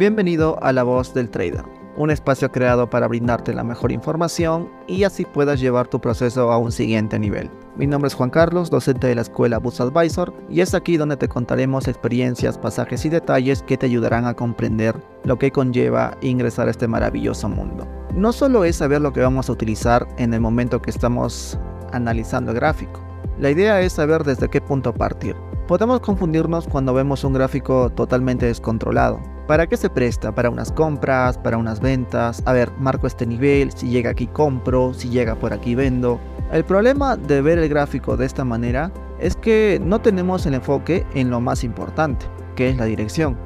Bienvenido a La Voz del Trader, un espacio creado para brindarte la mejor información y así puedas llevar tu proceso a un siguiente nivel. Mi nombre es Juan Carlos, docente de la escuela Bus Advisor, y es aquí donde te contaremos experiencias, pasajes y detalles que te ayudarán a comprender lo que conlleva ingresar a este maravilloso mundo. No solo es saber lo que vamos a utilizar en el momento que estamos analizando el gráfico, la idea es saber desde qué punto partir. Podemos confundirnos cuando vemos un gráfico totalmente descontrolado. ¿Para qué se presta? ¿Para unas compras? ¿Para unas ventas? A ver, marco este nivel, si llega aquí compro, si llega por aquí vendo. El problema de ver el gráfico de esta manera es que no tenemos el enfoque en lo más importante, que es la dirección.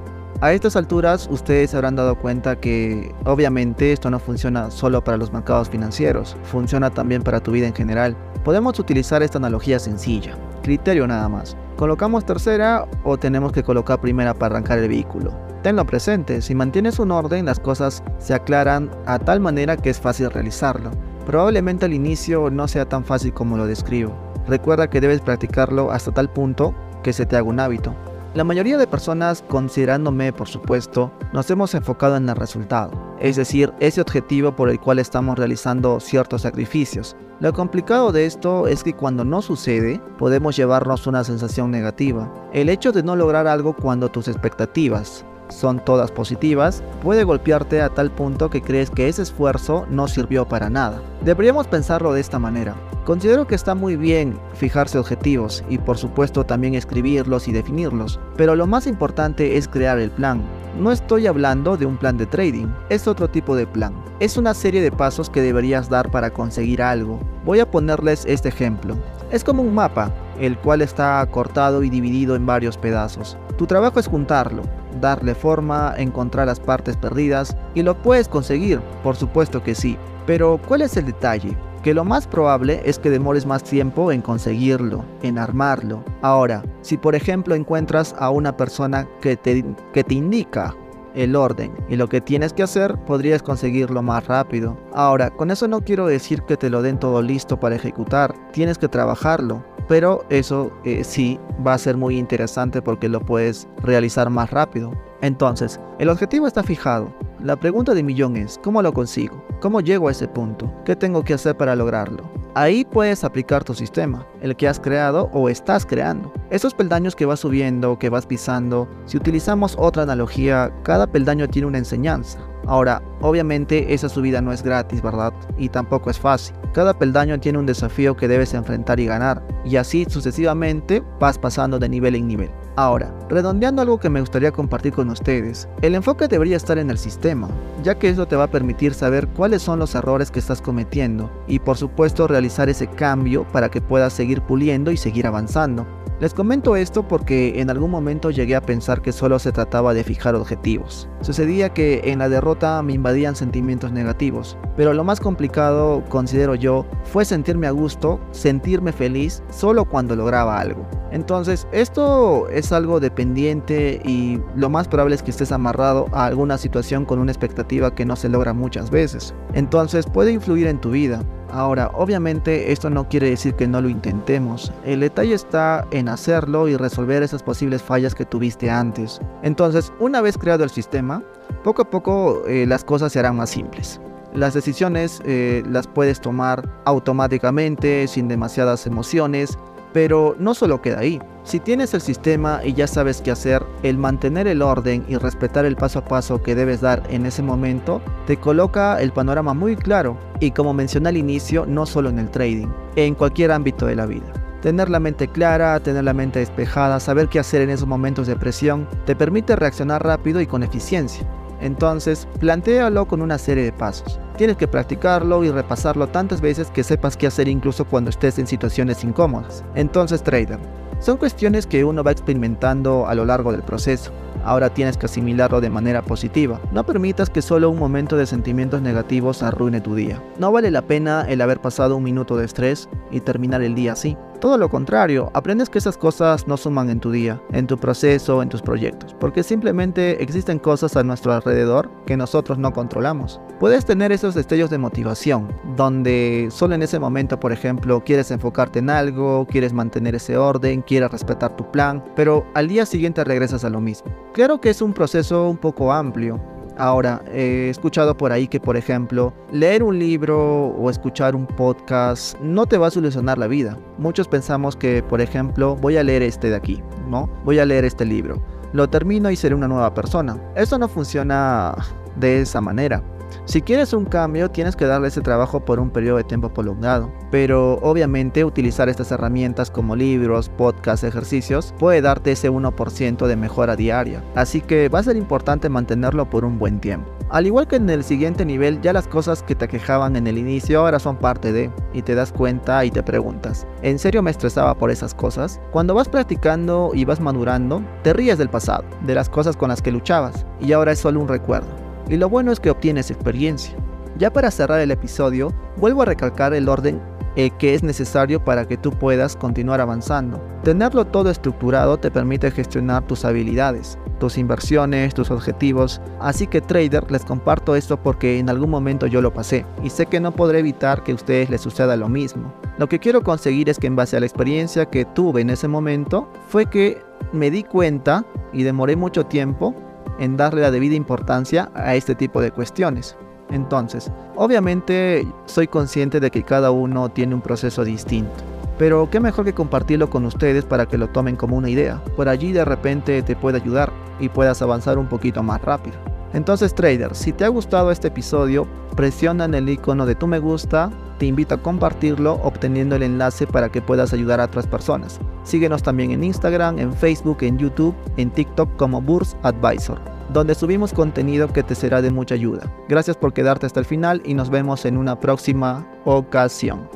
A estas alturas ustedes se habrán dado cuenta que obviamente esto no funciona solo para los mercados financieros, funciona también para tu vida en general. Podemos utilizar esta analogía sencilla, criterio nada más. ¿Colocamos tercera o tenemos que colocar primera para arrancar el vehículo? Tenlo presente, si mantienes un orden las cosas se aclaran a tal manera que es fácil realizarlo. Probablemente al inicio no sea tan fácil como lo describo. Recuerda que debes practicarlo hasta tal punto que se te haga un hábito. La mayoría de personas, considerándome por supuesto, nos hemos enfocado en el resultado, es decir, ese objetivo por el cual estamos realizando ciertos sacrificios. Lo complicado de esto es que cuando no sucede, podemos llevarnos una sensación negativa. El hecho de no lograr algo cuando tus expectativas, son todas positivas, puede golpearte a tal punto que crees que ese esfuerzo no sirvió para nada. Deberíamos pensarlo de esta manera. Considero que está muy bien fijarse objetivos y por supuesto también escribirlos y definirlos, pero lo más importante es crear el plan. No estoy hablando de un plan de trading, es otro tipo de plan. Es una serie de pasos que deberías dar para conseguir algo. Voy a ponerles este ejemplo. Es como un mapa, el cual está cortado y dividido en varios pedazos. Tu trabajo es juntarlo, darle forma, encontrar las partes perdidas y lo puedes conseguir, por supuesto que sí. Pero ¿cuál es el detalle? Que lo más probable es que demores más tiempo en conseguirlo, en armarlo. Ahora, si por ejemplo encuentras a una persona que te, que te indica el orden y lo que tienes que hacer, podrías conseguirlo más rápido. Ahora, con eso no quiero decir que te lo den todo listo para ejecutar, tienes que trabajarlo, pero eso eh, sí va a ser muy interesante porque lo puedes realizar más rápido. Entonces, el objetivo está fijado. La pregunta de millón es, ¿cómo lo consigo? ¿Cómo llego a ese punto? ¿Qué tengo que hacer para lograrlo? Ahí puedes aplicar tu sistema, el que has creado o estás creando. Esos peldaños que vas subiendo, que vas pisando, si utilizamos otra analogía, cada peldaño tiene una enseñanza. Ahora, obviamente esa subida no es gratis, ¿verdad? Y tampoco es fácil. Cada peldaño tiene un desafío que debes enfrentar y ganar, y así sucesivamente vas pasando de nivel en nivel. Ahora, redondeando algo que me gustaría compartir con ustedes, el enfoque debería estar en el sistema, ya que eso te va a permitir saber cuáles son los errores que estás cometiendo y por supuesto realizar ese cambio para que puedas seguir puliendo y seguir avanzando. Les comento esto porque en algún momento llegué a pensar que solo se trataba de fijar objetivos. Sucedía que en la derrota me invadían sentimientos negativos, pero lo más complicado, considero yo, fue sentirme a gusto, sentirme feliz solo cuando lograba algo. Entonces, esto es algo dependiente y lo más probable es que estés amarrado a alguna situación con una expectativa que no se logra muchas veces. Entonces, puede influir en tu vida. Ahora, obviamente esto no quiere decir que no lo intentemos. El detalle está en hacerlo y resolver esas posibles fallas que tuviste antes. Entonces, una vez creado el sistema, poco a poco eh, las cosas se harán más simples. Las decisiones eh, las puedes tomar automáticamente, sin demasiadas emociones, pero no solo queda ahí. Si tienes el sistema y ya sabes qué hacer, el mantener el orden y respetar el paso a paso que debes dar en ese momento, te coloca el panorama muy claro. Y como mencioné al inicio, no solo en el trading, en cualquier ámbito de la vida. Tener la mente clara, tener la mente despejada, saber qué hacer en esos momentos de presión, te permite reaccionar rápido y con eficiencia. Entonces, plantéalo con una serie de pasos. Tienes que practicarlo y repasarlo tantas veces que sepas qué hacer incluso cuando estés en situaciones incómodas. Entonces, trader, son cuestiones que uno va experimentando a lo largo del proceso. Ahora tienes que asimilarlo de manera positiva. No permitas que solo un momento de sentimientos negativos arruine tu día. No vale la pena el haber pasado un minuto de estrés y terminar el día así. Todo lo contrario, aprendes que esas cosas no suman en tu día, en tu proceso, en tus proyectos, porque simplemente existen cosas a nuestro alrededor que nosotros no controlamos. Puedes tener esos destellos de motivación, donde solo en ese momento, por ejemplo, quieres enfocarte en algo, quieres mantener ese orden, quieres respetar tu plan, pero al día siguiente regresas a lo mismo. Claro que es un proceso un poco amplio, Ahora, he escuchado por ahí que, por ejemplo, leer un libro o escuchar un podcast no te va a solucionar la vida. Muchos pensamos que, por ejemplo, voy a leer este de aquí, ¿no? Voy a leer este libro. Lo termino y seré una nueva persona. Eso no funciona de esa manera. Si quieres un cambio, tienes que darle ese trabajo por un periodo de tiempo prolongado. Pero obviamente utilizar estas herramientas como libros, podcasts, ejercicios puede darte ese 1% de mejora diaria. Así que va a ser importante mantenerlo por un buen tiempo. Al igual que en el siguiente nivel, ya las cosas que te quejaban en el inicio ahora son parte de, y te das cuenta y te preguntas, ¿en serio me estresaba por esas cosas? Cuando vas practicando y vas madurando, te ríes del pasado, de las cosas con las que luchabas, y ahora es solo un recuerdo y lo bueno es que obtienes experiencia. Ya para cerrar el episodio, vuelvo a recalcar el orden eh, que es necesario para que tú puedas continuar avanzando. Tenerlo todo estructurado te permite gestionar tus habilidades, tus inversiones, tus objetivos. Así que trader, les comparto esto porque en algún momento yo lo pasé y sé que no podré evitar que a ustedes les suceda lo mismo. Lo que quiero conseguir es que en base a la experiencia que tuve en ese momento, fue que me di cuenta y demoré mucho tiempo en darle la debida importancia a este tipo de cuestiones. Entonces, obviamente soy consciente de que cada uno tiene un proceso distinto. Pero qué mejor que compartirlo con ustedes para que lo tomen como una idea. Por allí de repente te puede ayudar y puedas avanzar un poquito más rápido. Entonces trader, si te ha gustado este episodio, presiona en el icono de tu me gusta, te invito a compartirlo obteniendo el enlace para que puedas ayudar a otras personas. Síguenos también en Instagram, en Facebook, en YouTube, en TikTok como Burs Advisor, donde subimos contenido que te será de mucha ayuda. Gracias por quedarte hasta el final y nos vemos en una próxima ocasión.